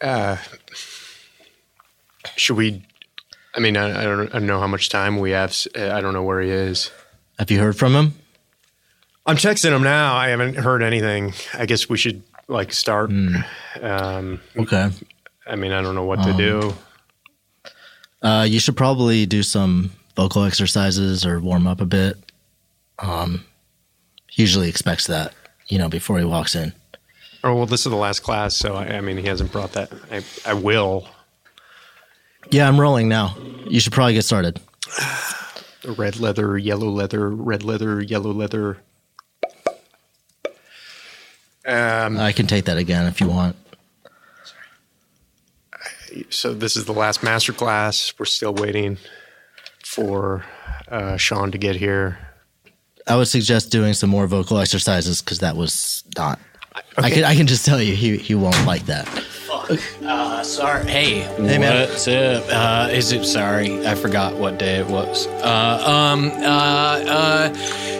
Uh, should we? I mean, I, I, don't, I don't know how much time we have. I don't know where he is. Have you heard from him? I'm texting him now. I haven't heard anything. I guess we should like start. Mm. Um, okay. I mean, I don't know what um, to do. Uh, you should probably do some vocal exercises or warm up a bit. Um, he usually expects that, you know, before he walks in. Oh well, this is the last class, so I, I mean, he hasn't brought that. I, I will. Yeah, I'm rolling now. You should probably get started. red leather, yellow leather, red leather, yellow leather. Um, I can take that again if you want. So this is the last master class. We're still waiting for uh, Sean to get here. I would suggest doing some more vocal exercises because that was not. Okay. I can I can just tell you he he won't like that. Uh, sorry. Hey, hey man. what's up? Uh, is it sorry? I forgot what day it was. Uh, um. Uh. Uh.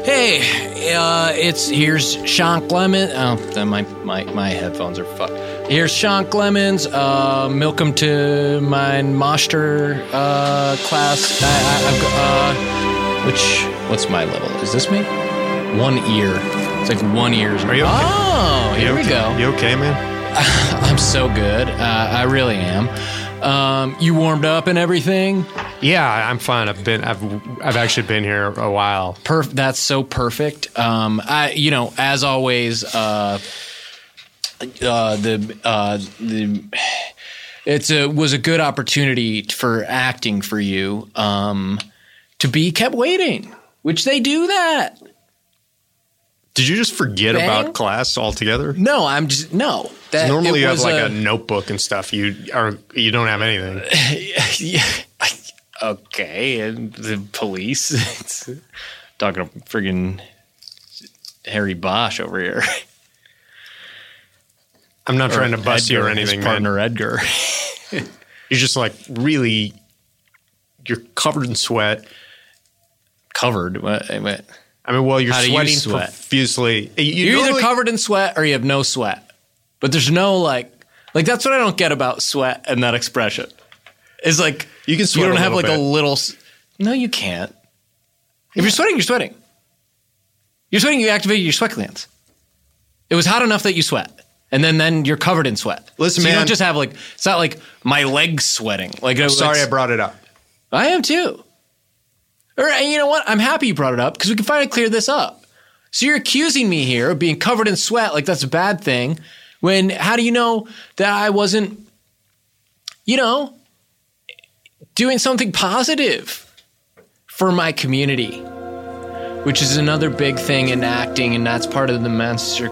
Hey. Uh. It's here's Sean Clemens. Oh, my my my headphones are fucked. Here's Sean Clemens. Uh. Welcome to my master uh class. I, I, I've uh. Which what's my level? Is this me? One ear. It's like one ear's. Are you okay? Oh, here okay? we go. You okay, man? I'm so good. Uh, I really am. Um, you warmed up and everything. Yeah, I'm fine. I've been. I've. I've actually been here a while. Perf- that's so perfect. Um, I. You know, as always. Uh, uh, the uh, the it's a was a good opportunity for acting for you um, to be kept waiting, which they do that. Did you just forget Bang? about class altogether? No, I'm just no. That, normally you have like a, a, notebook and stuff. You are you don't have anything. yeah. Okay, and the police. It's, talking to friggin' Harry Bosch over here. I'm not or trying to bust Edgar, you or anything, partner man. Edgar. you're just like really. You're covered in sweat. Covered. What? what? I mean, well, you're How sweating you sweat? profusely. You are either covered in sweat or you have no sweat. But there's no like, like that's what I don't get about sweat and that expression. Is like you can sweat. you don't have like bit. a little. No, you can't. If you're sweating, you're sweating. You're sweating. You activate your sweat glands. It was hot enough that you sweat, and then then you're covered in sweat. Listen, so man, you don't just have like it's not like my legs sweating. Like I'm sorry I brought it up. I am too. You know what? I'm happy you brought it up because we can finally clear this up. So you're accusing me here of being covered in sweat like that's a bad thing. When how do you know that I wasn't, you know, doing something positive for my community, which is another big thing in acting, and that's part of the master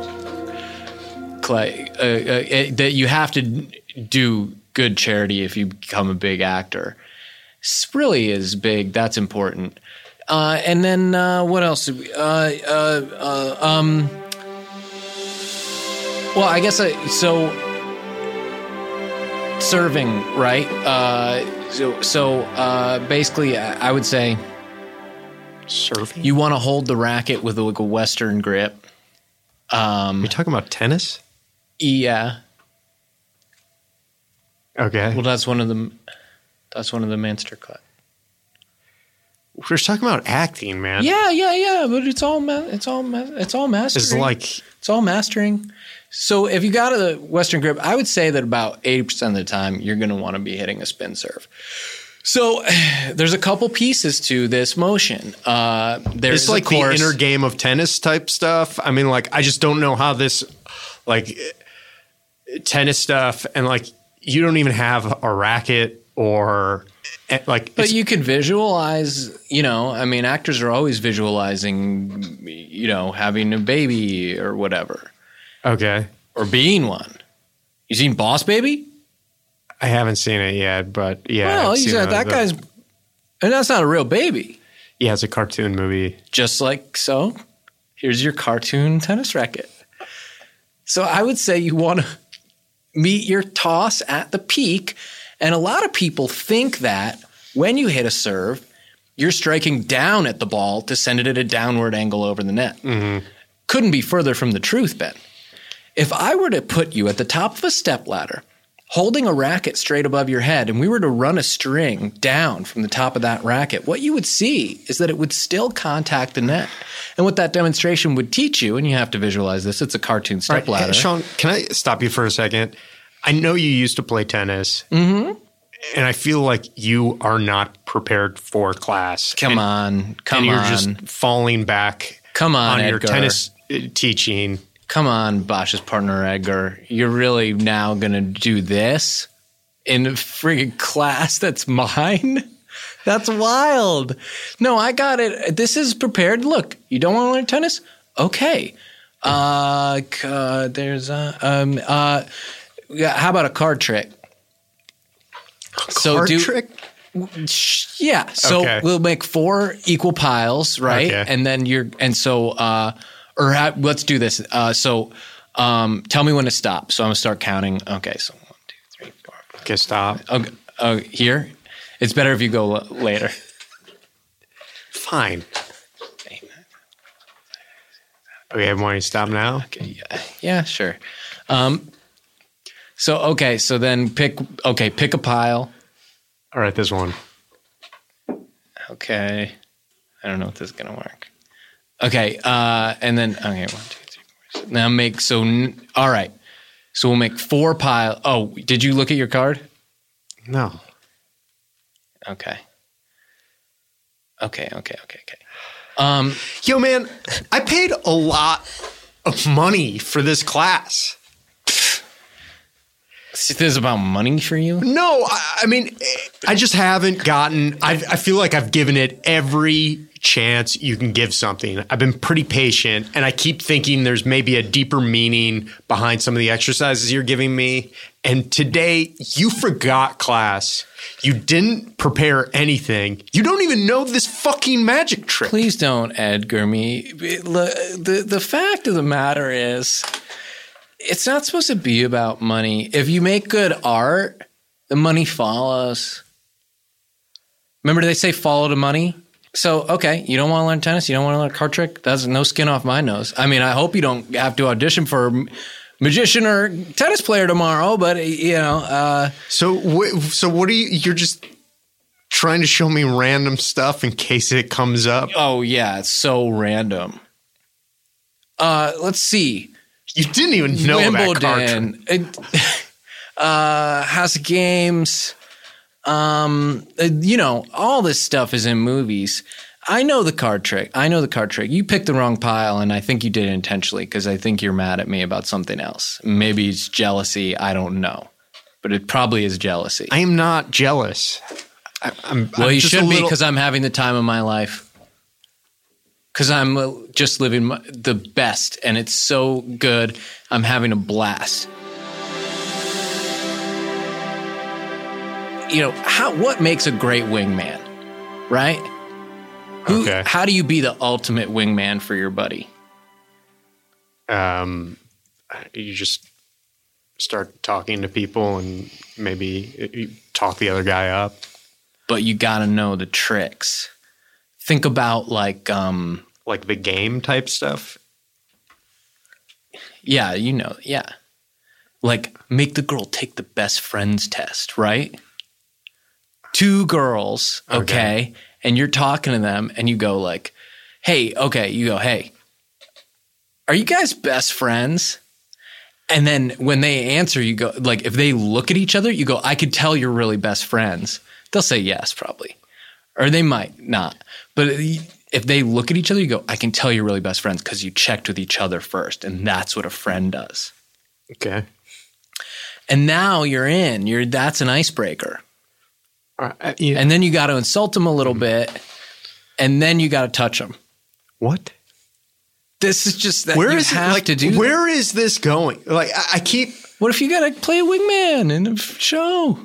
clay uh, uh, that you have to do good charity if you become a big actor really is big. That's important. Uh, and then uh, what else? Uh, uh, uh, um, well, I guess I, so. Serving, right? Uh, so, so basically, I would say serving. You want to hold the racket with a, like a Western grip. Um, Are you talking about tennis? Yeah. Okay. Well, that's one of the that's one of the Manster cut. We're talking about acting, man. Yeah, yeah, yeah. But it's all ma- it's all ma- it's all mastering. It's like it's all mastering. So if you got a Western grip, I would say that about eighty percent of the time you're going to want to be hitting a spin serve. So there's a couple pieces to this motion. Uh, there's it's like course, the inner game of tennis type stuff. I mean, like I just don't know how this like tennis stuff and like you don't even have a racket or eh, like but you could visualize you know i mean actors are always visualizing you know having a baby or whatever. Okay. Or being one. You seen boss baby? I haven't seen it yet but yeah well you said that the, guy's and that's not a real baby. Yeah it's a cartoon movie. Just like so here's your cartoon tennis racket. So i would say you want to meet your toss at the peak and a lot of people think that when you hit a serve, you're striking down at the ball to send it at a downward angle over the net. Mm-hmm. Couldn't be further from the truth, Ben. If I were to put you at the top of a step ladder holding a racket straight above your head and we were to run a string down from the top of that racket, what you would see is that it would still contact the net. And what that demonstration would teach you, and you have to visualize this, it's a cartoon step Right. ladder. Hey, Sean, can I stop you for a second? I know you used to play tennis. Mm-hmm. And I feel like you are not prepared for class. Come and, on. Come and you're on. just falling back Come on, on your Edgar. tennis uh, teaching. Come on, Bosch's partner Edgar. You're really now gonna do this in a friggin' class that's mine? That's wild. No, I got it. This is prepared. Look, you don't want to learn tennis? Okay. Uh, uh there's a um uh yeah, how about a card trick? So Card do trick? Yeah. So Okay. we'll make four equal piles, right? Okay. And then you're, and so, uh, or ha- let's do this. Uh, so, um, tell me when to stop. So I'm gonna start counting. Okay. So one, two, three, four. Okay, stop. Okay. Uh, here. It's better if you go l- later. Fine. Okay, want you to stop now? Okay. Yeah. Yeah. Sure. Um, so okay. So then pick. Okay. Pick a pile. All right, this one. Okay. I don't know if this is gonna work. Okay. Uh, and then okay, one, two, three, four. six. Now make so. n- All right. So we'll make four pile. Oh, did you look at your card? No. Okay. Okay. Okay. Okay. Okay. Um. Yo, man, I paid a lot of money for this class. This is about money for you. No, I, I mean, I just haven't gotten. I, I feel like I've given it every chance you can give something. I've been pretty patient, and I keep thinking there's maybe a deeper meaning behind some of the exercises you're giving me. And today, you forgot class. You didn't prepare anything. You don't even know this fucking magic trick. Please don't, Edgar. Me. The the fact of the matter is, it's not supposed to be about money. If you make good art, the money follows. Remember, they say follow the money. So, okay, you don't want to learn tennis. You don't want to learn a card trick. That's no skin off my nose. I mean, I hope you don't have to audition for magician or tennis player tomorrow. But you know, uh, So, wh- so what are you? You're just trying to show me random stuff in case it comes up. oh yeah, it's so random. Uh, let's see. You didn't even know about card trick. Wimbledon, it- uh, House of Games, um, uh, you know, all this stuff is in movies. I know the card trick. I know the card trick. You picked the wrong pile, and I think you did it intentionally because I think you're mad at me about something else. Maybe it's jealousy. I don't know, but it probably is jealousy. I am not jealous. I, I'm well, I'm you should a be because I'm having the time of my life. Because I'm uh, just living my, the best, and it's so good. I'm having a blast. You know how? What makes a great wingman, right? Who, Okay. How do you be the ultimate wingman for your buddy? um, you just start talking to people and maybe you talk the other guy up. But you got to know the tricks. Think about like, um, Like the game type stuff. yeah, you know, yeah, like make the girl take the best friends test, right? Two girls, okay, Okay. and you're talking to them, and you go like, "Hey, okay," you go, "Hey, are you guys best friends?" And then when they answer, you go like, if they look at each other, you go, "I could tell you're really best friends." They'll say yes, probably, or they might not. But if they look at each other, you go, "I can tell you're really best friends because you checked with each other first, and that's what a friend does." Okay. And now you're in. You're that's an icebreaker. Uh, yeah. And then you got to insult them a little bit, and then you got to touch them. what? This is just that Where you is it? have Like, to do. that. where is this going? Like, I, I keep. What if you got to play a wingman in a show?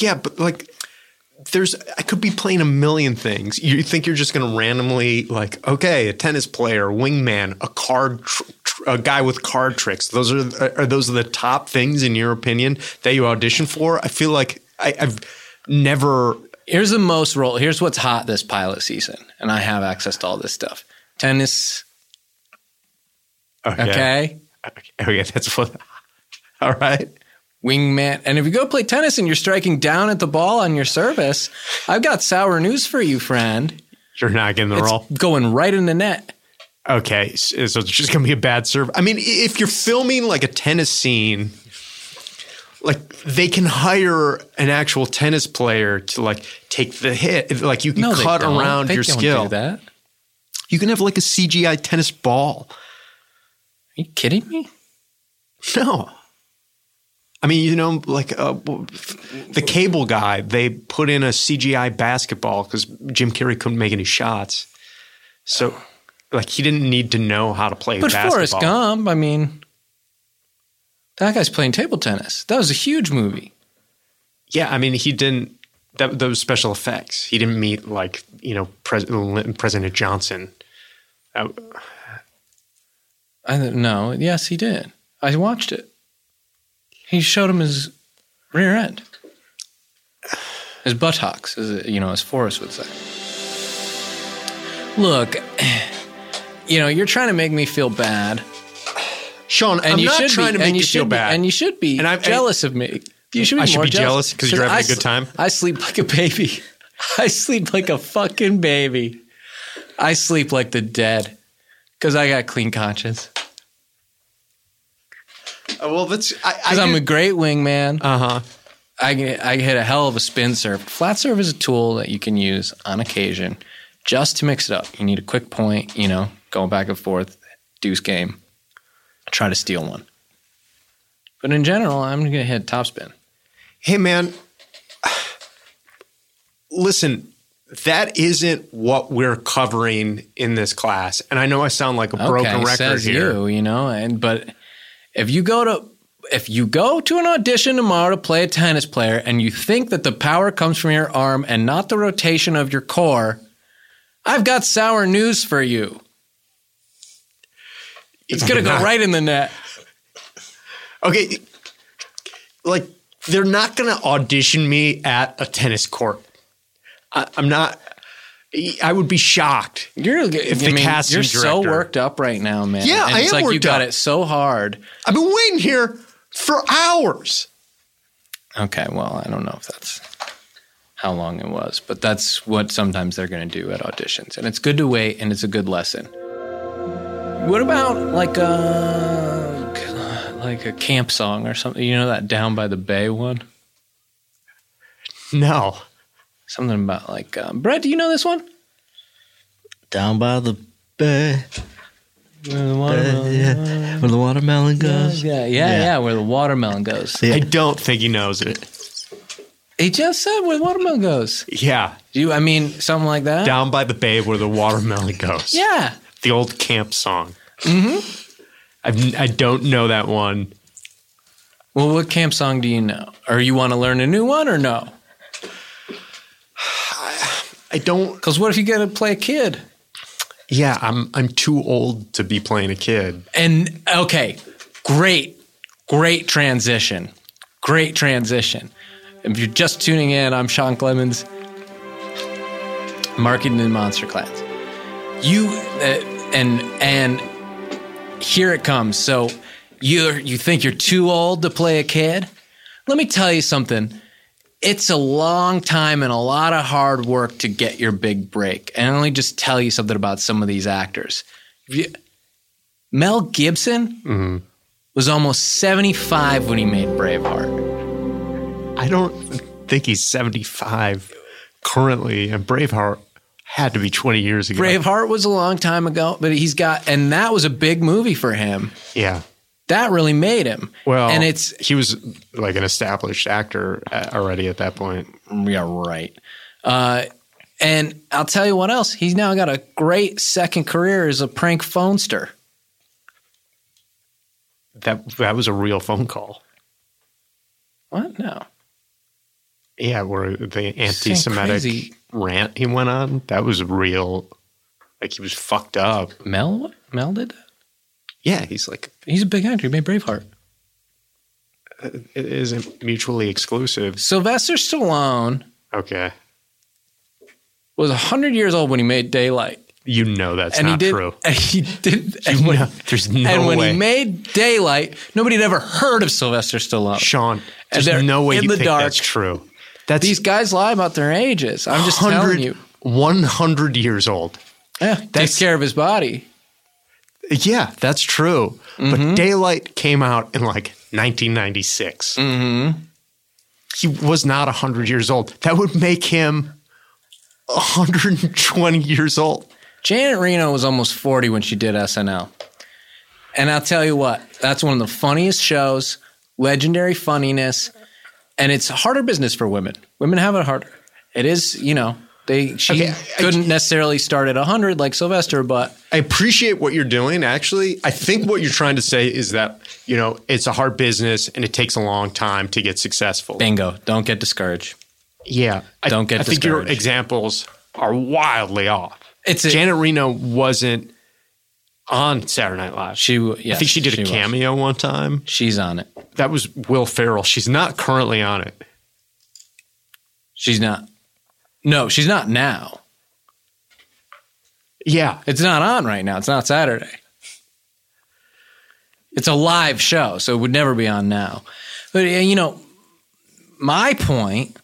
Yeah, but like, there's. I could be playing a million things. You think you're just going to randomly like, okay, a tennis player, wingman, a card, tr- tr- a guy with card tricks. Those are uh, are those the top things in your opinion that you audition for? I feel like I, I've never. Here's the most role. Here's what's hot this pilot season, and I have access to all this stuff. Tennis, Okay. okay. Okay, okay, that's what. All right. Wingman. And if you go play tennis and you're striking down at the ball on your service, I've got sour news for you, friend. You're not getting the It's roll. going right in the net. Okay, so it's just gonna be a bad serve. I mean, if you're filming like a tennis scene, like they can hire an actual tennis player to like take the hit. Like you can No, cut around They your skill. That. You can have like a CGI tennis ball. Are you kidding me? No. I mean, you know, like uh, the cable guy, they put in a CGI basketball because Jim Carrey couldn't make any shots. So, like, he didn't need to know how to play But basketball. Forrest Gump, I mean, that guy's playing table tennis. That was a huge movie. Yeah, I mean, he didn't. That, those special effects. He didn't meet like you know President President Johnson. Uh, I know. Yes, he did. I watched it. He showed him his rear end, his buttocks, as you know, as Forrest would say. Look, you know, you're trying to make me feel bad, Sean, and I'm you should trying be, to make you, you feel should be, bad. and you should be And I'm- jealous of me. You should be I should more jealous because you're having I a good sl- time? I sleep like a baby. I sleep like a fucking baby. I sleep like the dead because I got clean conscience. Uh, well, that's I, Because I'm a great wingman. uh huh. I can- I hit a hell of a spin serve. Flat serve is a tool that you can use on occasion just to mix it up. You need a quick point, you know, going back and forth, deuce game. Try to steal one. But in general, I'm going to hit topspin. Hey, man. Listen, that isn't what we're covering in this class, and I know I sound like a broken okay, record says here. you, you know, and but if you go to if you go to an audition tomorrow to play a tennis player and you think that the power comes from your arm and not the rotation of your core, I've got sour news for you. It's going to go right in the net. Okay, like they're not going to audition me at a tennis court. I, I'm not. I would be shocked. You're If I the mean, casting you're so director- worked up right now, man. Yeah, and I it's am like you worked got up. it so hard. I've been waiting here for hours. Okay, well, I don't know if that's how long it was, but that's what sometimes they're going to do at auditions. And it's good to wait and it's a good lesson. What about like uh, a like a camp song or something? You know that down by the bay one? No. Something about like um, Brett, do you know this one? Down by the bay, Where the watermelon, yeah, where the watermelon goes. yeah, yeah, yeah, Yeah. where the watermelon goes. Yeah. I don't think he knows it. He just said where the watermelon goes. Yeah. You, I mean, something like that. Down by the bay where the watermelon goes. Yeah. The old camp song. Mm-hmm. I've, I don't know that one. Well, what camp song do you know? Or you want to learn a new one or no? I don't. Because what if you get to play a kid? Yeah, I'm I'm too old to be playing a kid. And okay, great, great transition. Great transition. If you're just tuning in, I'm Sean Clemens, marketing in Monster Class. You uh, and and here it comes. So you you think you're too old to play a kid? Let me tell you something. It's a long time and a lot of hard work to get your big break. And let me just tell you something about some of these actors. You- Mel Gibson mm-hmm. was almost 75 when he made Braveheart. I don't think he's 75 currently, and Braveheart had to be 20 years ago. Braveheart was a long time ago, but he's got, and that was a big movie for him. Yeah. That really made him. Well, and it's, he was like an established actor uh, already at that point. yeah, right. Uh, and I'll tell you what else. He's now got a great second career as a prank phonester. That that was a real phone call. What? No. Yeah, where the anti-Semitic rant he went on, that was real. Like he was fucked up. Mel? Mel did that? Yeah, he's like He's a big actor. He made Braveheart. Uh, it isn't mutually exclusive. Sylvester Stallone Okay. was 100 years old when he made Daylight. You know that's and not he did. true. And he did. And when, know- there's no and when way. he made Daylight, nobody had ever heard of Sylvester Stallone. Sean, there's they're no way in you the think dark. that's true. That's These guys lie about their ages. I'm just telling 100 you. 100 years old. Yeah, takes That's- care of his body. Yeah, that's true. Mm-hmm. But Daylight came out in like 1996. Mm-hmm. He was not 100 years old. That would make him 120 years old. Janet Reno was almost 40 when she did SNL. And I'll tell you what, that's one of the funniest shows, legendary funniness, and it's harder business for women. Women have it harder. It is, you know, they she Okay, couldn't necessarily start at 100 like Sylvester, but I appreciate what you're doing. Actually, I think what you're trying to say is that, you know, it's a hard business and it takes a long time to get successful. bingo, don't get discouraged. Yeah. I, Don't get I think your examples are wildly off. It's a, Janet Reno wasn't on Saturday Night Live. she I think she did a was. cameo one time. She's on it. That was Will Ferrell. She's not currently on it. She's not. No, she's not now. Yeah. It's not on right now. It's not Saturday. It's a live show, so it would never be on now. But you know, my point,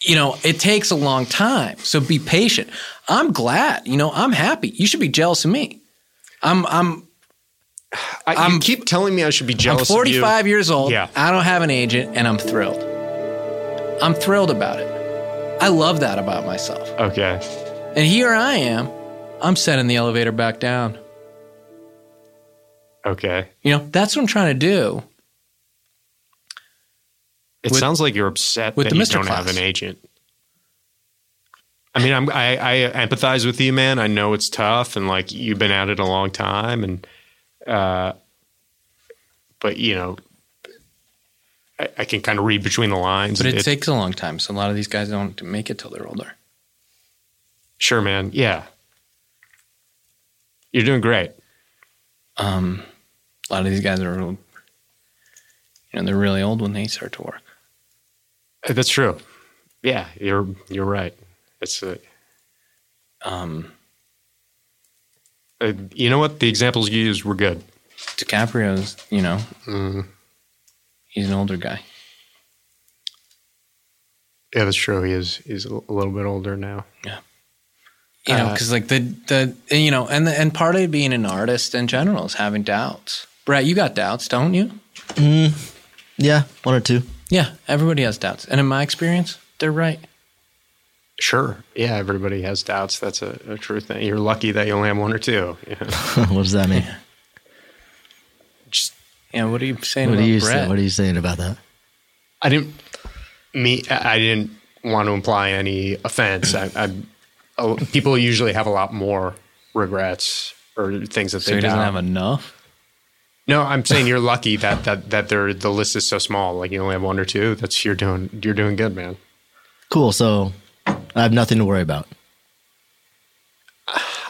you know, it takes a long time. So be patient. I'm glad, you know, I'm happy. You should be jealous of me. I'm I'm I, you I'm- keep telling me I should be jealous. I'm jealous of you. 45 years old. Yeah. I don't have an agent and I'm thrilled. I'm thrilled about it. I love that about myself. Okay. And here I am. I'm setting the elevator back down. Okay. You know, that's what I'm trying to do. It With- sounds like you're upset with that the you Mr. don't have an agent. I mean, I'm, I, I empathize with you, man. I know it's tough, and like you've been at it a long time, and uh, but you know, I, I can kind of read between the lines. But it, It- takes a long time. So a lot of these guys don't make it till they're older. sure, man. Yeah, you're doing great. Um, a lot of these guys are, you know, they're really old when they start to work. Uh, That's true. Yeah, you're you're right. It's uh, Um, uh, you know what the examples you used were good. DiCaprio's, you know, Mm, he's an older guy. yeah, that's true. He is he's a little bit older now. Yeah. You know, Uh, because like the the you know, and the, and part of being an artist in general is having doubts. Brett, you got doubts, don't you? Yeah, one or two. Yeah, everybody has doubts, and in my experience, they're right. Sure. Yeah, everybody has doubts. That's a, a true thing. You're lucky that you only have one or two. Yeah. what does that mean? Just Yeah, what are you saying What about are you Brett? saying? What are you saying about that? I didn't me I didn't want to imply any offense. I, I oh, people usually have a lot more regrets or things that so they he doesn't doubt. have enough. No, I'm saying you're lucky that that that they're, the list is so small. Like you only have one or two. That's you're doing you're doing good, man. Cool. So I have nothing to worry about.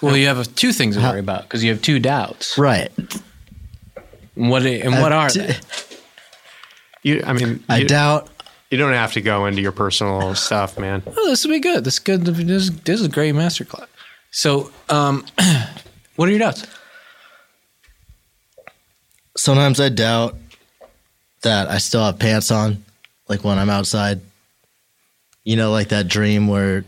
Well, you have two things to worry about because you have two doubts. Right. And what and what I are d- they? You, I mean, I you, doubt. you don't have to go into your personal stuff, man. Oh, this will be good. This is good. This is, this is a great masterclass. So, um, what are your doubts? Sometimes I doubt that I still have pants on, like when I'm outside. You know, like that dream where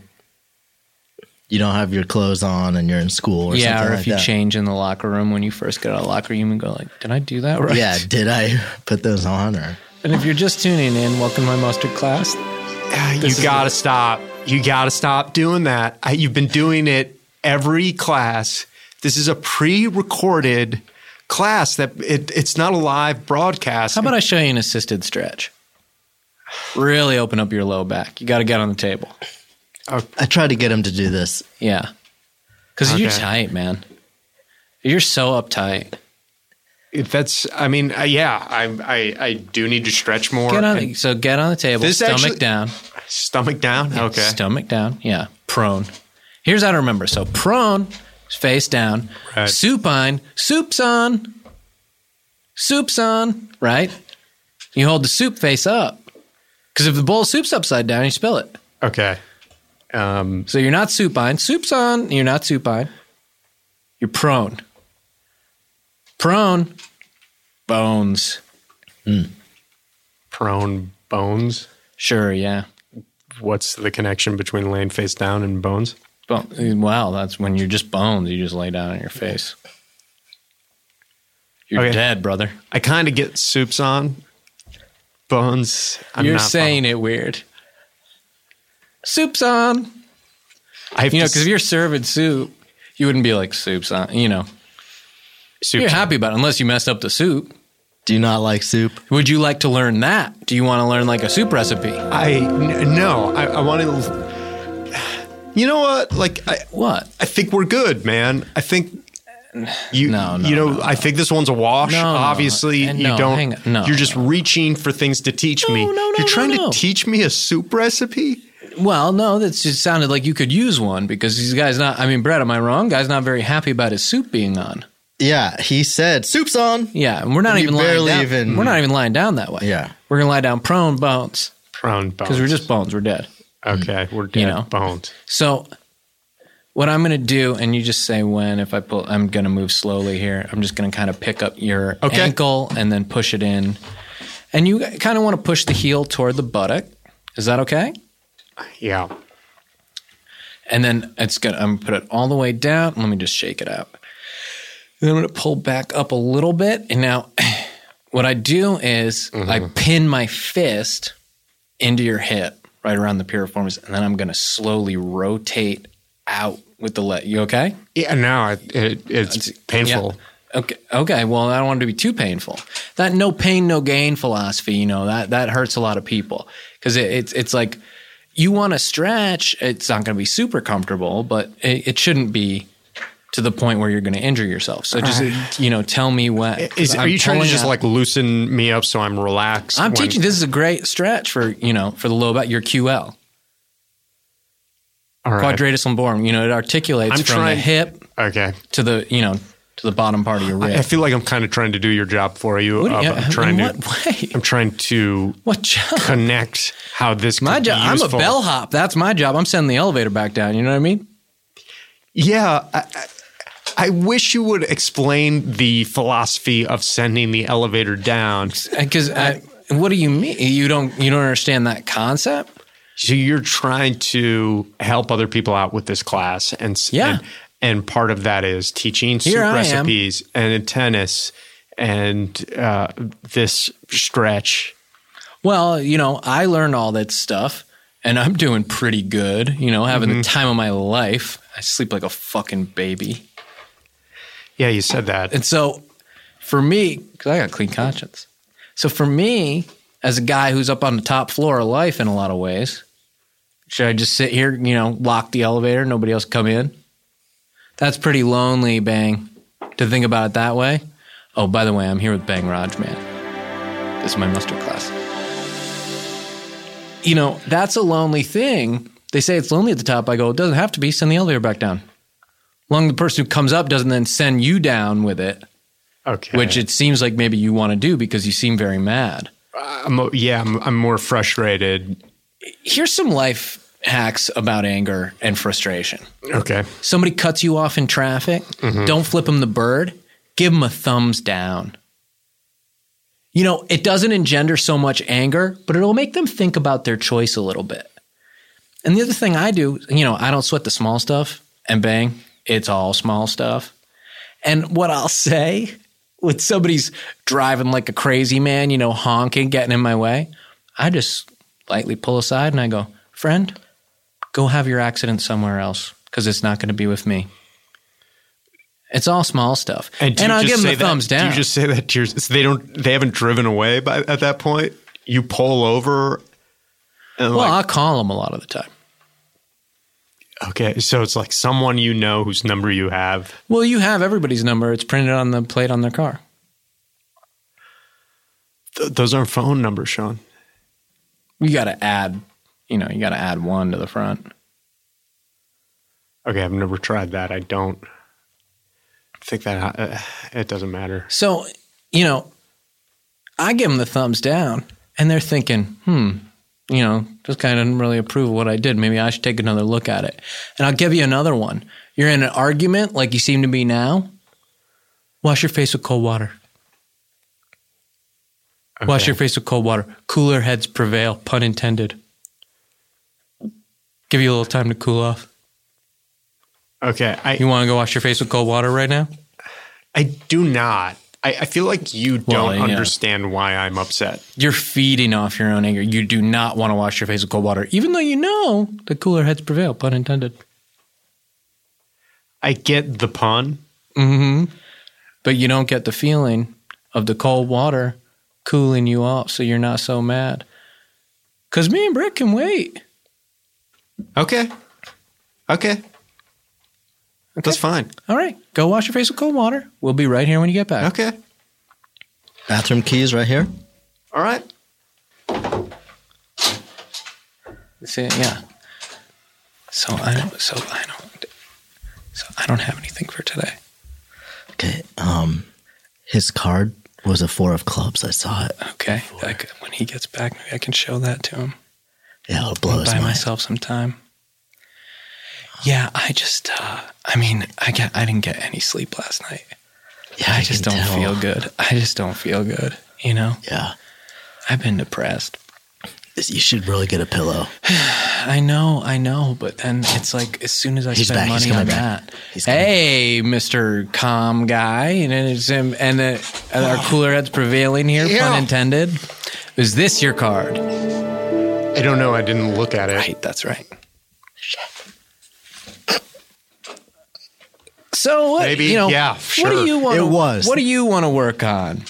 you don't have your clothes on and you're in school or yeah, something or like if you that. change in the locker room when you first get out of the locker room and go like, "Did I do that right?" Yeah, did I put those on or? And if you're just tuning in, welcome to my mustard class. Ah, you This is gotta stop. You gotta stop doing that. I, you've been doing it every class. This is a pre-recorded class that it, it's not a live broadcast. How about I show you an assisted stretch? Really open up your low back. You got to get on the table. I tried to get him to do this. Yeah, because you're tight, man. You're so uptight. if that's? I mean, uh, yeah, I, I I do need to stretch more. Get on. and So get on the table. This stomach actually- down. stomach down. Okay. Stomach down. Yeah. Prone. Here's how to remember. So prone, face down. Right. Supine, soup's on. Soup's on. Right. You hold the soup face up. Because if the bowl of soup's upside down, you spill it. Okay. Um, So you're not supine. Soup's on. You're not supine. You're prone. Prone. Bones. Mm. prone bones. Sure, yeah. What's the connection between laying face down and bones? Bone. Wow, that's when you're just bones. You just lay down on your face. You're Okay. dead, brother. I kind of get soups on bones. I'm you're not saying it weird. Soup's on. I have You know, to because if you're serving soup, you wouldn't be like soup's on. You know, soup you're happy about it unless you messed up the soup. Do you not like soup? Would you like to learn that? Do you want to learn like a soup recipe? I n- no. I, I want to. You know what? Like I, What? I think we're good, man. I think you. No, no, you know, no, I think this one's a wash. No, no. Obviously, And you don't. No, you're just no. reaching for things to teach me. No, no, no, you're trying no, no. to teach me a soup recipe. Well, no, that just sounded like you could use one because these guys not. I mean, Brett, am I wrong? Guy's not very happy about his soup being on. Yeah, he said soup's on. Yeah, and we're not You even lying down. even- We're not even lying down that way. Yeah. we're gonna lie down prone bones Prone bones. because we're just bones. We're dead. okay. We're dead know. bones. So, what I'm going to do, and you just say when, if I pull, I'm going to move slowly here. I'm just going to kind of pick up your Okay. ankle and then push it in. And you kind of want to push the heel toward the buttock. Is that okay? Yeah. And then it's going to, I'm going to put it all the way down. Let me just shake it out. Then I'm going to pull back up a little bit. And now, what I do is I mm-hmm. pin my fist into your hip right around the piriformis. And then I'm going to slowly rotate out with the leg. You okay? Yeah. Now it, it, it's painful. Yeah. Okay. Okay. Well, I don't want it to be too painful. That no pain, no gain philosophy, you know, that that hurts a lot of people because it, it's it's like you want to stretch. It's not going to be super comfortable, but it, it shouldn't be to the point where you're going to injure yourself. So just you know, tell me what. Is, are you trying to just out- like loosen me up so I'm relaxed? I'm when- teaching. This is a great stretch for you know for the low back. Your QL All right. quadratus lumborum. You know, it articulates I'm from trying- the hip Okay. to the you know to the bottom part of your rib. I feel like I'm kind of trying to do your job for you. What- Uh, I'm trying in to. what way? I'm trying to What job? connect how this. My job. I'm a bellhop. That's my job. I'm sending the elevator back down. You know what I mean? Yeah. I, I, I wish you would explain the philosophy of sending the elevator down. Because what do you mean? You don't you don't understand that concept? So you're trying to help other people out with this class, and Yeah. and, and part of that is teaching soup Here I am. recipes and in tennis and uh, this stretch. Well, you know, I learned all that stuff, and I'm doing pretty good. You know, having the time of my life. I sleep like a fucking baby, Yeah, you said that. and so for me, because I got a clean conscience. So for me, as a guy who's up on the top floor of life in a lot of ways, should I just sit here, you know, lock the elevator, nobody else come in? That's pretty lonely, Bang, to think about it that way. Oh, by the way, I'm here with Bang Raj, man. This is my mustard class. You know, that's a lonely thing. They say it's lonely at the top. I go, it doesn't have to be. Send the elevator back down. Long the person who comes up doesn't then send you down with it, Okay. which it seems like maybe you want to do because you seem very mad. Uh, I'm, yeah, I'm, I'm more frustrated. Here's some life hacks about anger and frustration. Okay. Somebody cuts you off in traffic, mm-hmm. don't flip them the bird, give them a thumbs down. You know, it doesn't engender so much anger, but it'll make them think about their choice a little bit. And the other thing I do, you know, I don't sweat the small stuff and bang, it's all small stuff. And what I'll say when somebody's driving like a crazy man, you know, honking, getting in my way, I just lightly pull aside and I go, friend, go have your accident somewhere else because it's not going to be with me. It's all small stuff, and, you I'll give them the thumbs down. Do you just say that to your, so they don't they haven't driven away by at that point? You pull over. And well, like, I'll call them a lot of the time. okay, so it's like someone you know whose number you have. Well, you have everybody's number; it's printed on the plate on their car. Th- those aren't phone numbers, Sean. You got to add, you know, you got to add one to the front. Okay, I've never tried that. I don't think that uh, it doesn't matter. So, you know, I give them the thumbs down, and they're thinking, "Hmm, you know, just kind of didn't really approve of what I did. Maybe I should take another look at it. And I'll give you another one. You're in an argument like you seem to be now. Wash your face with cold water. Wash your face with cold water. Cooler heads prevail, pun intended. Give you a little time to cool off. Okay. I, You want to go wash your face with cold water right now? I do not. I, I feel like you Well, don't yeah. understand why I'm upset. You're feeding off your own anger. You do not want to wash your face with cold water, even though you know the cooler heads prevail, pun intended. I get the pun. Mm-hmm. But you don't get the feeling of the cold water cooling you off so you're not so mad. Because me and Brett can wait. Okay. Okay. That's fine. All right, go wash your face with cold water. We'll be right here when you get back. Okay. Bathroom keys right here. All right. See, yeah. So I don't. So I don't. So I don't have anything for today. Okay. Um, his card was a four of clubs. I saw it. Okay. I could- when he gets back, maybe I can show that to him. Yeah, it'll blow his buy myself some time. Yeah, I just. Uh, I mean, I get. I didn't get any sleep last night. Yeah, I just don't tell. feel good. I just don't feel good. You know, Yeah, I've been depressed. you should really get a pillow. I know, I know, but then it's like as soon as I He's spend back, he's money on back. that, He's hey, Mister Calm Guy, and then it's him, and the, and our cooler heads prevailing here, Yeah. pun intended. Is this your card? I don't know. I didn't look at it. Right, that's right. So what? Maybe, you know, yeah, What sure. do you want? It was. What do you want to work on?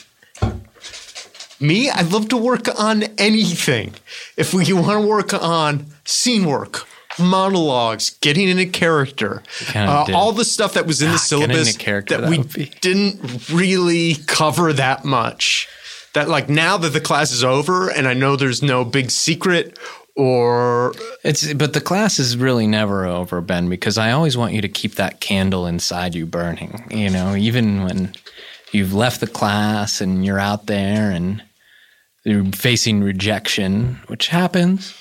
Me, I'd love to work on anything. If we want to work on scene work, monologues, getting into character, uh, all the stuff that was in the Ah, getting syllabus character, that, that we be- didn't really cover that much. That like now that the class is over and I know there's no big secret or It's but the class is really never over, Ben, because I always want you to keep that candle inside you burning. You know, even when you've left the class and you're out there and you're facing rejection, which happens,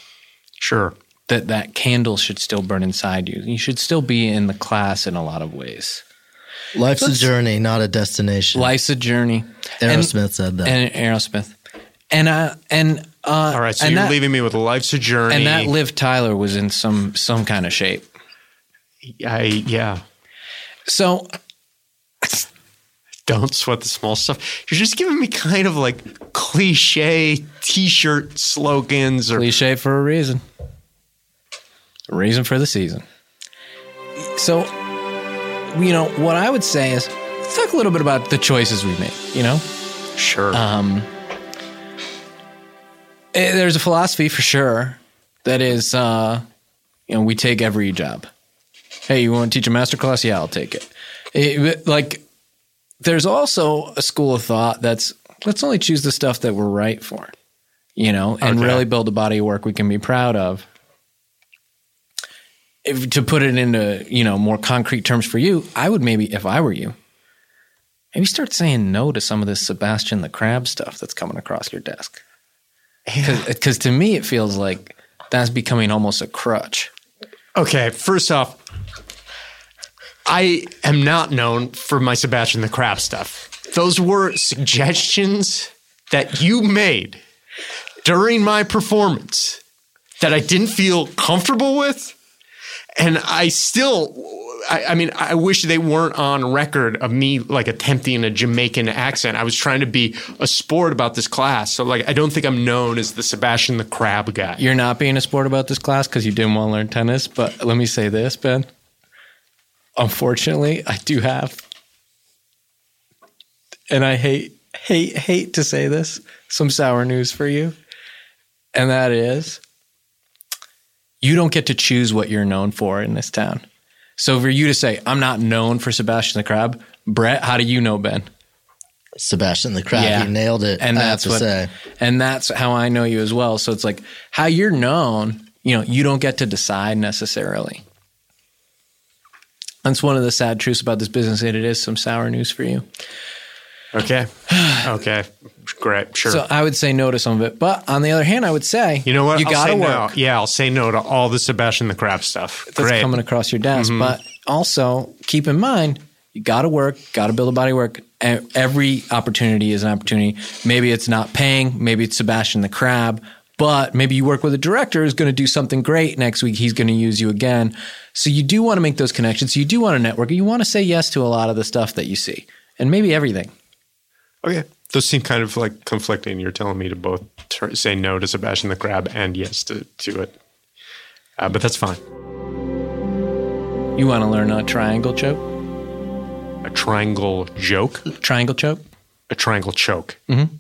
sure. that that candle should still burn inside you. You should still be in the class in a lot of ways. Life's a Let's- journey, not a destination. Life's a journey. And- Aerosmith said that. And Aerosmith. And uh and uh All right, so and you're that, leaving me with life's a journey. and that Liv Tyler was in some some kind of shape. I yeah. So Don't sweat the small stuff. You're just giving me kind of like cliche t-shirt slogans or cliche for a reason. A reason for the season. So, you know, what I would say is talk a little bit about the choices we made. You know, sure. um, eh, there's a philosophy for sure that is, uh, you know, we take every job. Hey, you want to teach a master class? Yeah, I'll take it. Eh, but, like, there's also a school of thought that's let's only choose the stuff that we're right for, you know, and Okay. really build a body of work we can be proud of. If, to put it into you know more concrete terms for you, I would maybe, if I were you, maybe start saying no to some of this Sebastian the Crab stuff that's coming across your desk. Because to me, it feels like that's becoming almost a crutch. Okay, first off, I am not known for my Sebastian the Crab stuff. Those were suggestions that you made during my performance that I didn't feel comfortable with. And I still, I, I mean, I wish they weren't on record of me like attempting a Jamaican accent. I was trying to be a sport about this class. So, like, I don't think I'm known as the Sebastian the Crab guy. You're not being a sport about this class because you didn't want to learn tennis. But let me say this, Ben. Unfortunately, I do have, and I hate, hate, hate to say this, some sour news for you. And that is, you don't get to choose what you're known for in this town. So for you to say, I'm not known for Sebastian the Crab, Brett, how do you know Ben? Sebastian the Crab, Yeah. he nailed it. and I that's what, say. and that's how I know you as well. So it's like how you're known. You know, you don't get to decide necessarily. That's one of the sad truths about this business. And it is some sour news for you. Okay. Okay. Great. Sure. So I would say no to some of it. But on the other hand, I would say you know what? You I'll got to say work. No. Yeah, I'll say no to all the Sebastian the Crab stuff. That's Great. coming across your desk. Mm-hmm. But also keep in mind, you got to work, got to build a body work. Every opportunity is an opportunity. Maybe it's not paying. Maybe it's Sebastian the Crab. But maybe you work with a director who's going to do something great next week. He's going to use you again. So you do want to make those connections. You do want to network. You want to say yes to a lot of the stuff that you see, and maybe everything. Okay. Those seem kind of like conflicting. You're telling me to both say no to Sebastian the Crab and yes to, to it. Uh, but that's fine. You want to learn a triangle choke? A triangle joke, Triangle choke? a triangle choke. Mm-hmm.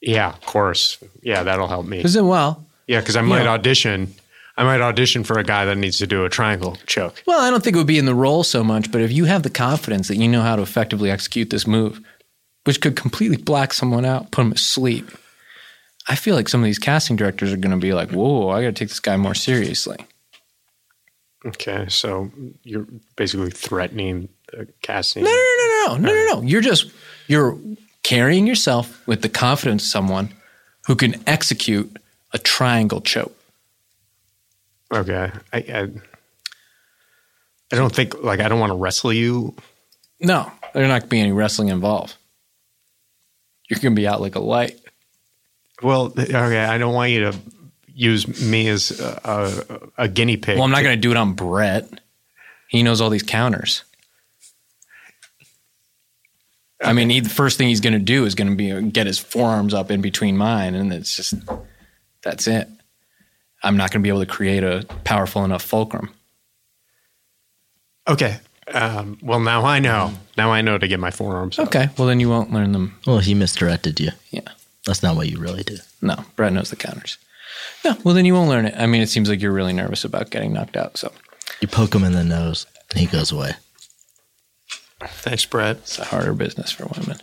Yeah, of course. Yeah, that'll help me. Is it well? Yeah, because I might Yeah. audition. I might audition for a guy that needs to do a triangle choke. Well, I don't think it would be in the role so much, but if you have the confidence that you know how to effectively execute this move, which could completely black someone out, put them to sleep, I feel like some of these casting directors are going to be like, whoa, I got to take this guy more seriously. Okay, so you're basically threatening the casting. No, no, no, no, no, no, no. You're just, you're carrying yourself with the confidence of someone who can execute a triangle choke. Okay, I, I, I don't think like I don't want to wrestle you. No, there's not going to be any wrestling involved. You're going to be out like a light. Well, okay, oh, I don't want you to use me as a, a, a guinea pig. Well, I'm not going to do it on Brett. He knows all these counters. I mean, he, the first thing he's going to do is going to be get his forearms up in between mine, and it's just that's it. I'm not going to be able to create a powerful enough fulcrum. Okay. Um, well, now I know. Now I know to get my forearms. up. Okay, well then you won't learn them. Well, he misdirected you. Yeah, That's not what you really do. no, Brett knows the counters. No, well then you won't learn it. I mean, it seems like you're really nervous about getting knocked out. So You poke him in the nose, and he goes away. Thanks, Brett. it's a harder business for women.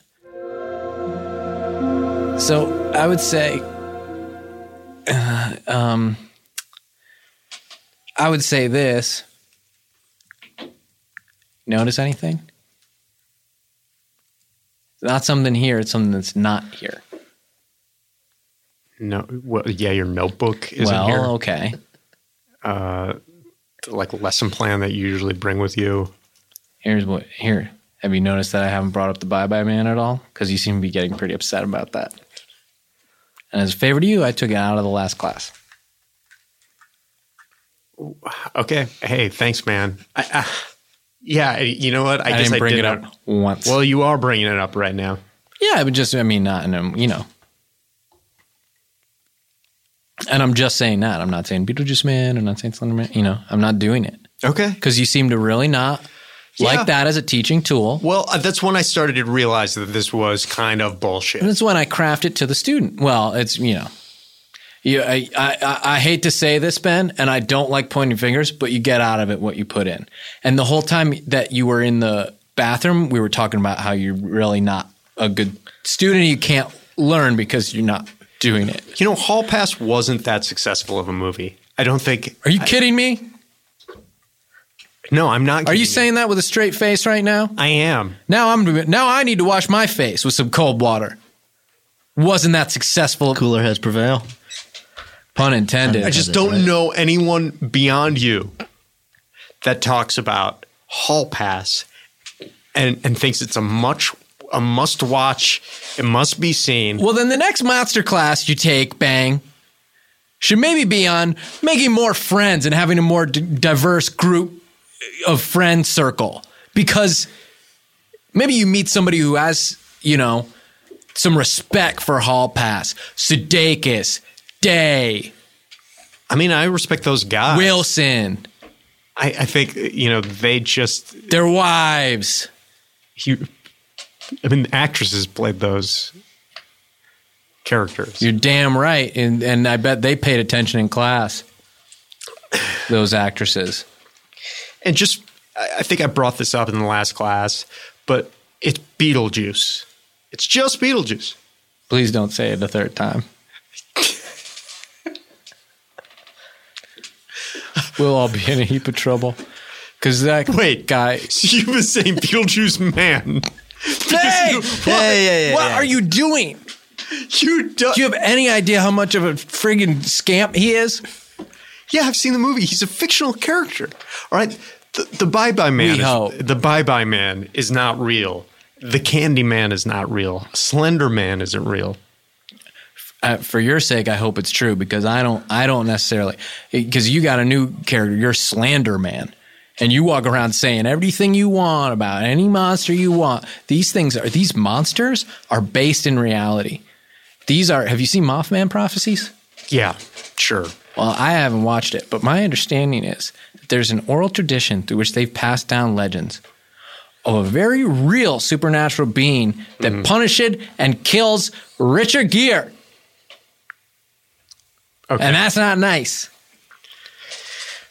So I would say, uh, um, I would say this. Notice anything? It's not something here. It's something that's not here. No, well, yeah, your notebook isn't well, here. okay. The, like lesson plan that you usually bring with you. Here's what. Here, have you noticed that I haven't brought up the bye bye man at all? Because you seem to be getting pretty upset about that. And as a favor to you, I took it out of the last class. Okay. Hey, thanks, man. I, uh, yeah, you know what? I, I, guess didn't I bring did it up once. Well, you are bringing it up right now. yeah, but just I mean, not in a you know. And I'm just saying that. I'm not saying Beetlejuice Man. I'm not saying Slenderman. You know, I'm not doing it Okay. because you seem to really not Yeah. like that as a teaching tool. Well, uh, that's when I started to realize that this was kind of bullshit. And it's when I craft it to the student. Well, it's you know, you, I, I I- I hate to say this, Ben, and I don't like pointing fingers, but you get out of it what you put in. And the whole time that you were in the bathroom, we were talking about how you're really not a good student. You can't learn because you're not doing it. You know, Hall Pass wasn't that successful of a movie. I don't think. Are you kidding me? No, I'm not. Are you kidding saying that with a straight face right now? I am? Now I'm now I need to wash my face with some cold water. Wasn't that successful? Cooler heads prevail. Pun intended. I just don't right. know anyone beyond you that talks about Hall Pass and and thinks it's a much a must watch. It must be seen. Well, then the next master class you take, bang, should maybe be on making more friends and having a more d- diverse group of friend circle. Because maybe you meet somebody who has, you know, some respect for Hall Pass, Sudeikis, Day, I mean, I respect those guys. Wilson, I, I think you know they just. their wives. He, I mean, actresses played those characters. You're damn right. And, and I bet they paid attention in class, those actresses. And just, I I think I brought this up in the last class, but it's Beetlejuice. It's just Beetlejuice. Please don't say it a third time. We'll all be in a heap of trouble. Because that Wait. guy, So you've been saying Beetlejuice man Hey, Yeah, yeah, yeah, what are you doing? You do- Do you have any idea how much of a friggin' scamp he is? Yeah, I've seen the movie. He's a fictional character. All right. The, the Bye Bye Man. Is- The Bye Bye Man is not real. The Candy Man is not real. Slender Man isn't real. Uh, for your sake, I hope it's true because I don't. I don't necessarily because you got a new character. You're Slander Man, and you walk around saying everything you want about any monster you want. These things are these monsters are based in reality. These are. Have you seen Mothman prophecies? Yeah, sure. Well, I haven't watched it, but my understanding is that there's an oral tradition through which they've passed down legends of a very real supernatural being that punishes and kills Richard Gere. Okay. And that's not nice.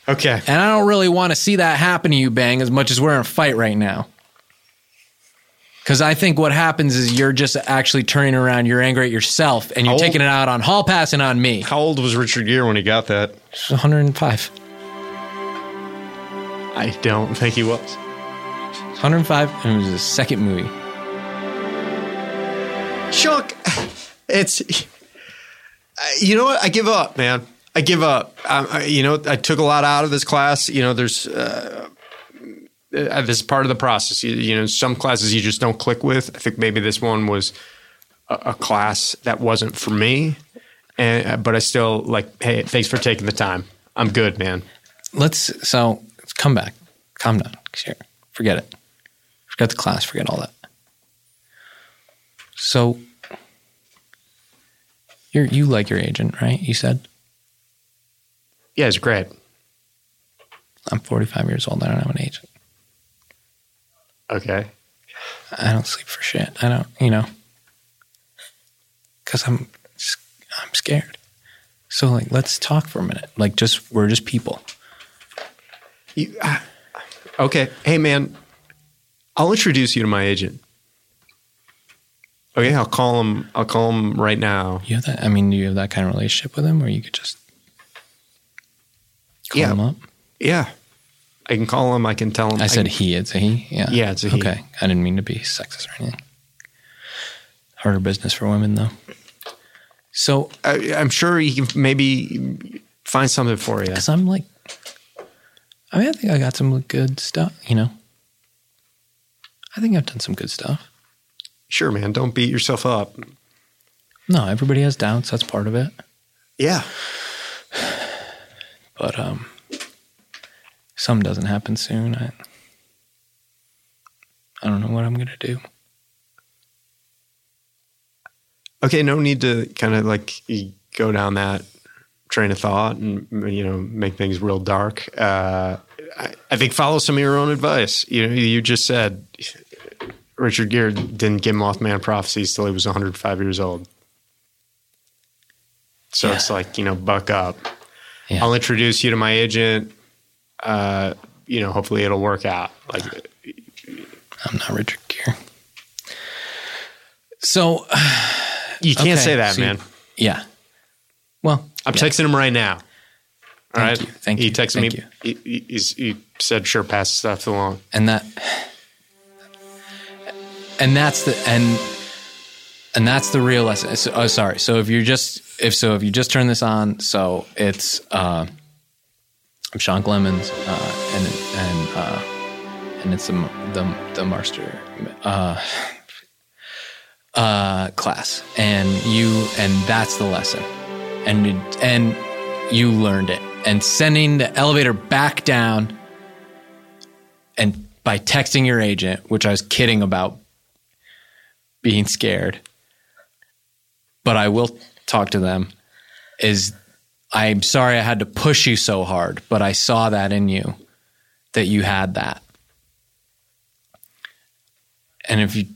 okay. And I don't really want to see that happen to you, Bang, as much as we're in a fight right now. Because I think what happens is you're just actually turning around, you're angry at yourself, and you're How taking old- it out on Hall Pass and on me. How old was Richard Gere when he got that? 105. I don't think he was. 105, and it was his second movie. Chuck, it's you know what? I give up, man. I give up. I, I, you know, I took a lot out of this class. You know, there's uh, uh, this is part of the process. You, you know, some classes you just don't click with. I think maybe this one was a, a class that wasn't for me, and uh, but I still like. Hey, thanks for taking the time. I'm good, man. Let's, so let's come back. Calm down. Here, forget it. Forget the class, forget all that. So, you're, you like your agent, right? You said? Yeah, it's great. I'm 45 years old. I don't have an agent. Okay. I don't sleep for shit. I don't, you know, because I'm, I'm scared. So like, let's talk for a minute. Like, just we're just people. You, uh, okay. Hey, man, I'll introduce you to my agent. Oh, okay, I'll call him. I'll call him right now. You have that. I mean, do you have that kind of relationship with him, where you could just call Yeah. him up? Yeah, I can call him. I can tell him. I said can- he. It's a he. Yeah. Yeah, it's a he. Okay. I didn't mean to be sexist or anything. Harder business for women, though. So, I, I'm sure he can maybe find something for you. because I'm like, I mean, I think I got some good stuff. You know, I think I've done some good stuff. Sure, man. Don't beat yourself up. No, everybody has doubts. That's part of it. Yeah. But um, some doesn't happen soon. I, I don't know what I'm gonna do. Okay. No need to kind of like go down that train of thought and you know make things real dark. Uh, I, I think follow some of your own advice. You know, you just said Richard Gere didn't get Mothman prophecies till he was 105 years old. So Yeah. it's like you know, buck up. Yeah. I'll introduce you to my agent. Uh, you know, hopefully it'll work out. Like, I'm not Richard Gere. So you can't Okay, say that, so you- man. yeah. Well, I'm yeah. texting him right now. All Thank right. you, thank he you, texted thank me. He, he, he said, "Sure, pass stuff along." and that and that's the and and that's the real lesson. So, oh sorry. So if you're just if so if you just turn this on so it's uh i'm sean clements uh and and uh and it's the the, the master uh uh class. And you and that's the lesson. And it, and you learned it. And sending the elevator back down and by texting your agent, which I was kidding about being scared, but I will talk to them, is I'm sorry I had to push you so hard, but I saw that in you that you had that. And if you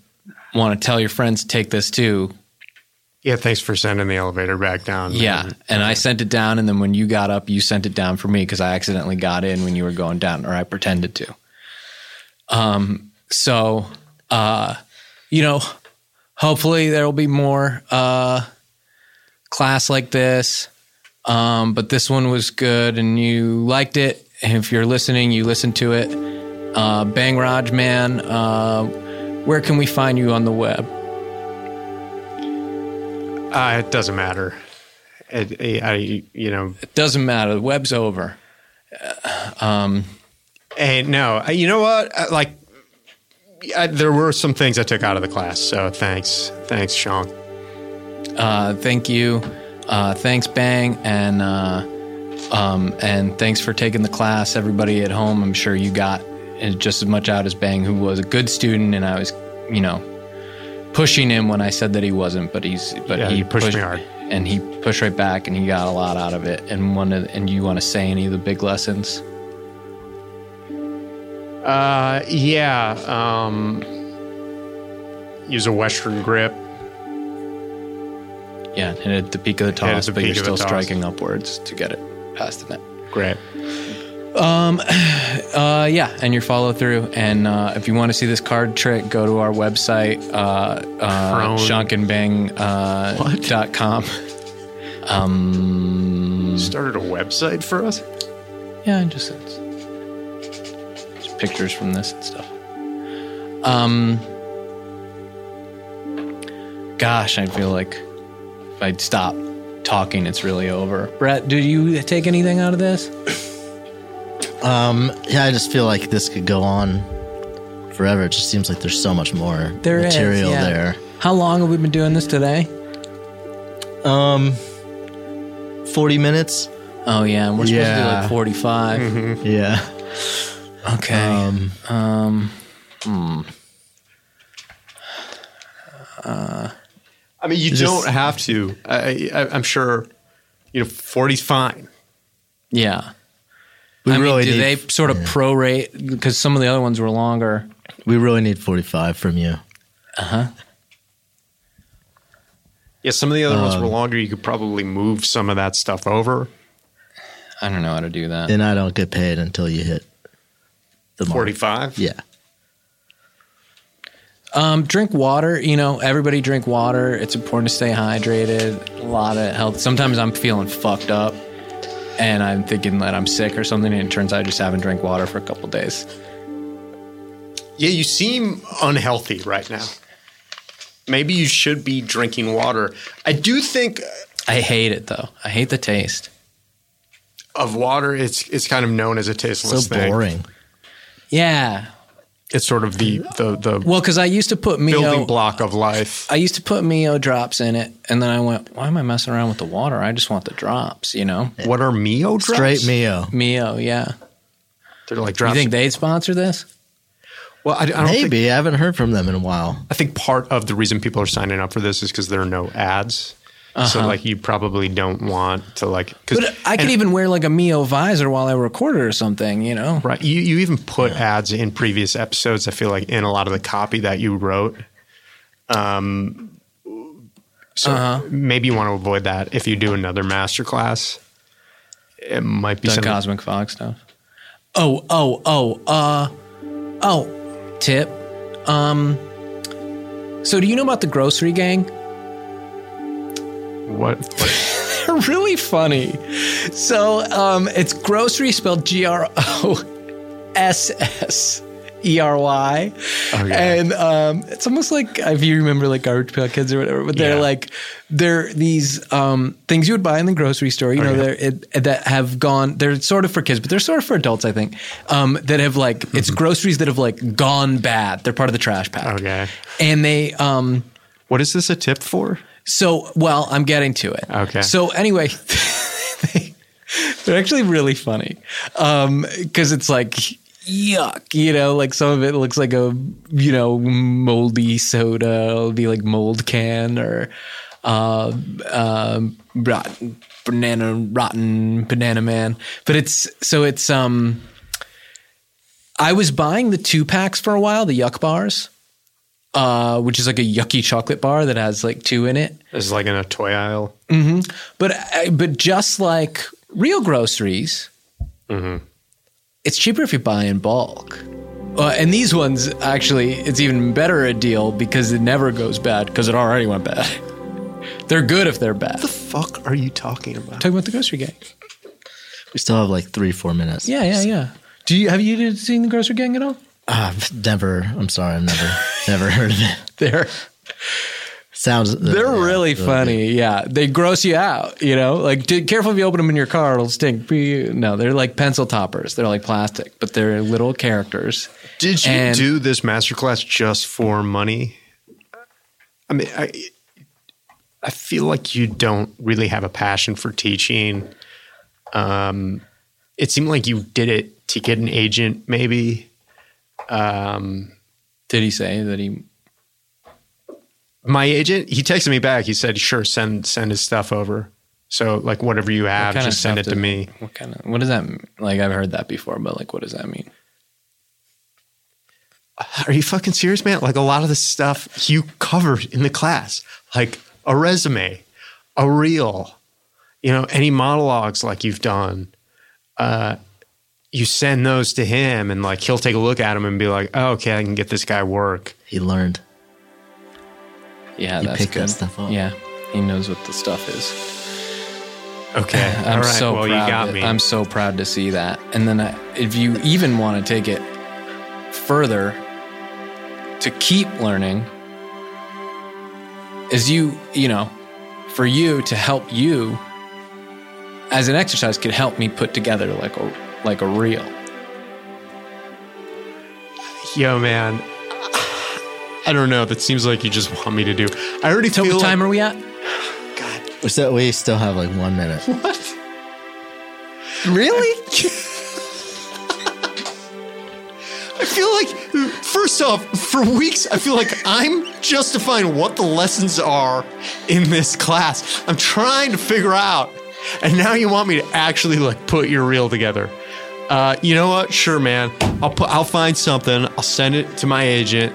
want to tell your friends take this too, Yeah, thanks for sending the elevator back down. yeah. man. And I sent it down, and then when you got up, you sent it down for me because I accidentally got in when you were going down, or I pretended to. Um. So, uh, you know, hopefully there will be more uh class like this. Um, but this one was good, and you liked it. And if you're listening, you listen to it. Uh, Bang Raj Man. Uh, where can we find you on the web? Uh, it doesn't matter. It, it- I, you know, It doesn't matter. The web's over. Hey, no, you know what? Like, I, there were some things I took out of the class, so thanks, thanks, Sean. Uh, thank you. Uh, thanks, Bang, and uh, um, and thanks for taking the class. Everybody at home, I'm sure you got just as much out as Bang, who was a good student, and I was, you know, pushing him when I said that he wasn't, but he's but Yeah, he you pushed me hard. and he pushed right back, and he got a lot out of it. And one of, and you want to say any of the big lessons? Uh, yeah. Um, use a Western grip. Yeah, it at the peak of the toss, the but you're peak of the still striking upwards to get it past the net. Great. Um, uh, yeah, and your follow through. And uh, if you want to see this card trick, go to our website, uh, uh, shonkenbang, uh, What? dot com. Um, you Started a website for us. yeah, just, it's, just pictures from this and stuff. Um, gosh, I feel like if I'd stop talking, it's really over. Brett, did you take anything out of this? Um, yeah, I just feel like this could go on forever. It just seems like there's so much more There is, material yeah. there. How long have we been doing this today? Um, 40 minutes. Oh yeah, and we're supposed to do Yeah. like 45. Yeah. Okay. Um, Um, I mean, you Just- don't have to. I, I, I'm sure. You know, 40's fine. yeah. we I mean, really do need, they sort of prorate because some of the other ones were longer? we really need 45 from you. Uh huh. Yeah, some of the other ones Um, were longer. You could probably move some of that stuff over. I don't know how to do that. And I don't get paid until you hit the mark. 45. Yeah. Um, drink water. You know, everybody drink water. It's important to stay hydrated. A lot of health. Sometimes I'm feeling fucked up, and I'm thinking that I'm sick or something, and it turns out I just haven't drank water for a couple days. Yeah, you seem unhealthy right now. Maybe you should be drinking water. I do think I hate it though. I hate the taste. of water, it's it's kind of known as a tasteless. So tasteless thing. Boring. Yeah. It's sort of the the, the Well, because I used to put Mio. building block of life. I used to put Mio drops in it, and then I went, "Why am I messing around with the water? I just want the drops." You know, What are Mio drops? Straight Mio. Mio. Yeah. They're like drops. You think they'd sponsor this? well, I, I don't think. Maybe. I haven't heard from them in a while. I think part of the reason people are signing up for this is because there are no ads. So like you probably don't want to like. 'cause- Uh-huh. But I could and- even wear like a Mio visor while I record it or something. You know. Right. You you even put ads in previous episodes. I feel like in a lot of the copy that you wrote. Um. So Uh-huh. maybe you want to avoid that if you do another master class. It might be The something. Cosmic Fog stuff. Oh, oh, oh, uh, oh, tip. Um, so do you know about the grossery gang? What? what They're really funny. So, um, it's grocery spelled G R O S S E R Y. Oh, yeah. And um, it's almost like if you remember like Garbage Pail Kids or whatever, but they're Yeah. like, they're these um, things you would buy in the grocery store, you know, yeah. they're, it, that have gone, they're sort of for kids, but they're sort of for adults, I think, um, that have like, it's groceries that have like gone bad. They're part of the trash pack. Okay. And they, um, what is this a tip for? So, well, I'm getting to it. Okay. So anyway, they, they're actually really funny because it's like yuck, you know, like some of it looks like a you know moldy soda. It'll be like mold can or uh, um, rotten banana, rotten banana man. But it's so it's um. I was buying the two packs for a while, the yuck bars. Uh, which is like a yucky chocolate bar that has like two in it. This is like in a toy aisle. But uh, but just like real groceries, it's cheaper if you buy in bulk. Uh, and these ones actually, it's even better a deal because it never goes bad because it already went bad. they're good if they're bad. The fuck are you talking about? Talking about the grossery gang. We still have like three, four minutes. Yeah, yeah, yeah. Do you have you seen the grossery gang at all? I've never. I'm sorry. I've never. Never heard of it. They're Sounds. they're yeah, really funny. Yeah, they gross you out. You know, like d- careful if you open them in your car, it'll stink. No, they're like pencil toppers. They're like plastic, but they're little characters. Did you And- do this masterclass just for money? I mean, I I feel like you don't really have a passion for teaching. Um, it seemed like you did it to get an agent, maybe. Um, Did he say that he? my agent, he texted me back. He said, "Sure, send send his stuff over." So, like, whatever you have, of just send it to me. What kind of? What does that mean? like? I've heard that before, but like, what does that mean? Are you fucking serious, man? Like a lot of the stuff you covered in the class, like a resume, a reel, you know, any monologues like you've done, uh, you send those to him and like he'll take a look at them and be like, oh, okay, I can get this guy work. He learned. Yeah, You that's picked that stuff up. Yeah, he knows what the stuff is. Okay. I'm All right. so well, proud. you got to- me. I'm so proud to see that. And then I, if you even want to take it further to keep learning, is you you know, for you to help you as an exercise could help me put together like a like a reel. Yo, man. I don't know. That seems like you just want me to do. I already told. feel what time like, are we at? We still, we still have like one minute. What? Really? I feel like, first off, for weeks, I feel like I'm justifying what the lessons are in this class. I'm trying to figure out, and now you want me to actually like put your reel together. Uh, you know what? Sure, man. I'll put. I'll find something. I'll send it to my agent,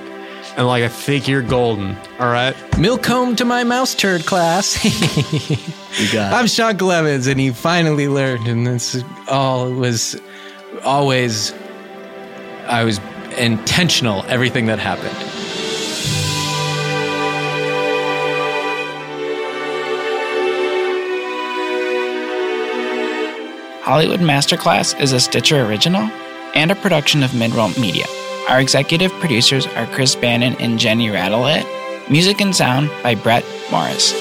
and like I think you're golden. All right. Milk home to my mouse turd class. You got. I'm Sean Clements, and he finally learned, and this all was always. I was intentional. Everything that happened. Hollywood Masterclass is a Stitcher original and a production of Midroll Media. Our executive producers are Chris Bannon and Jenny Radelet. Music and sound by Brett Morris.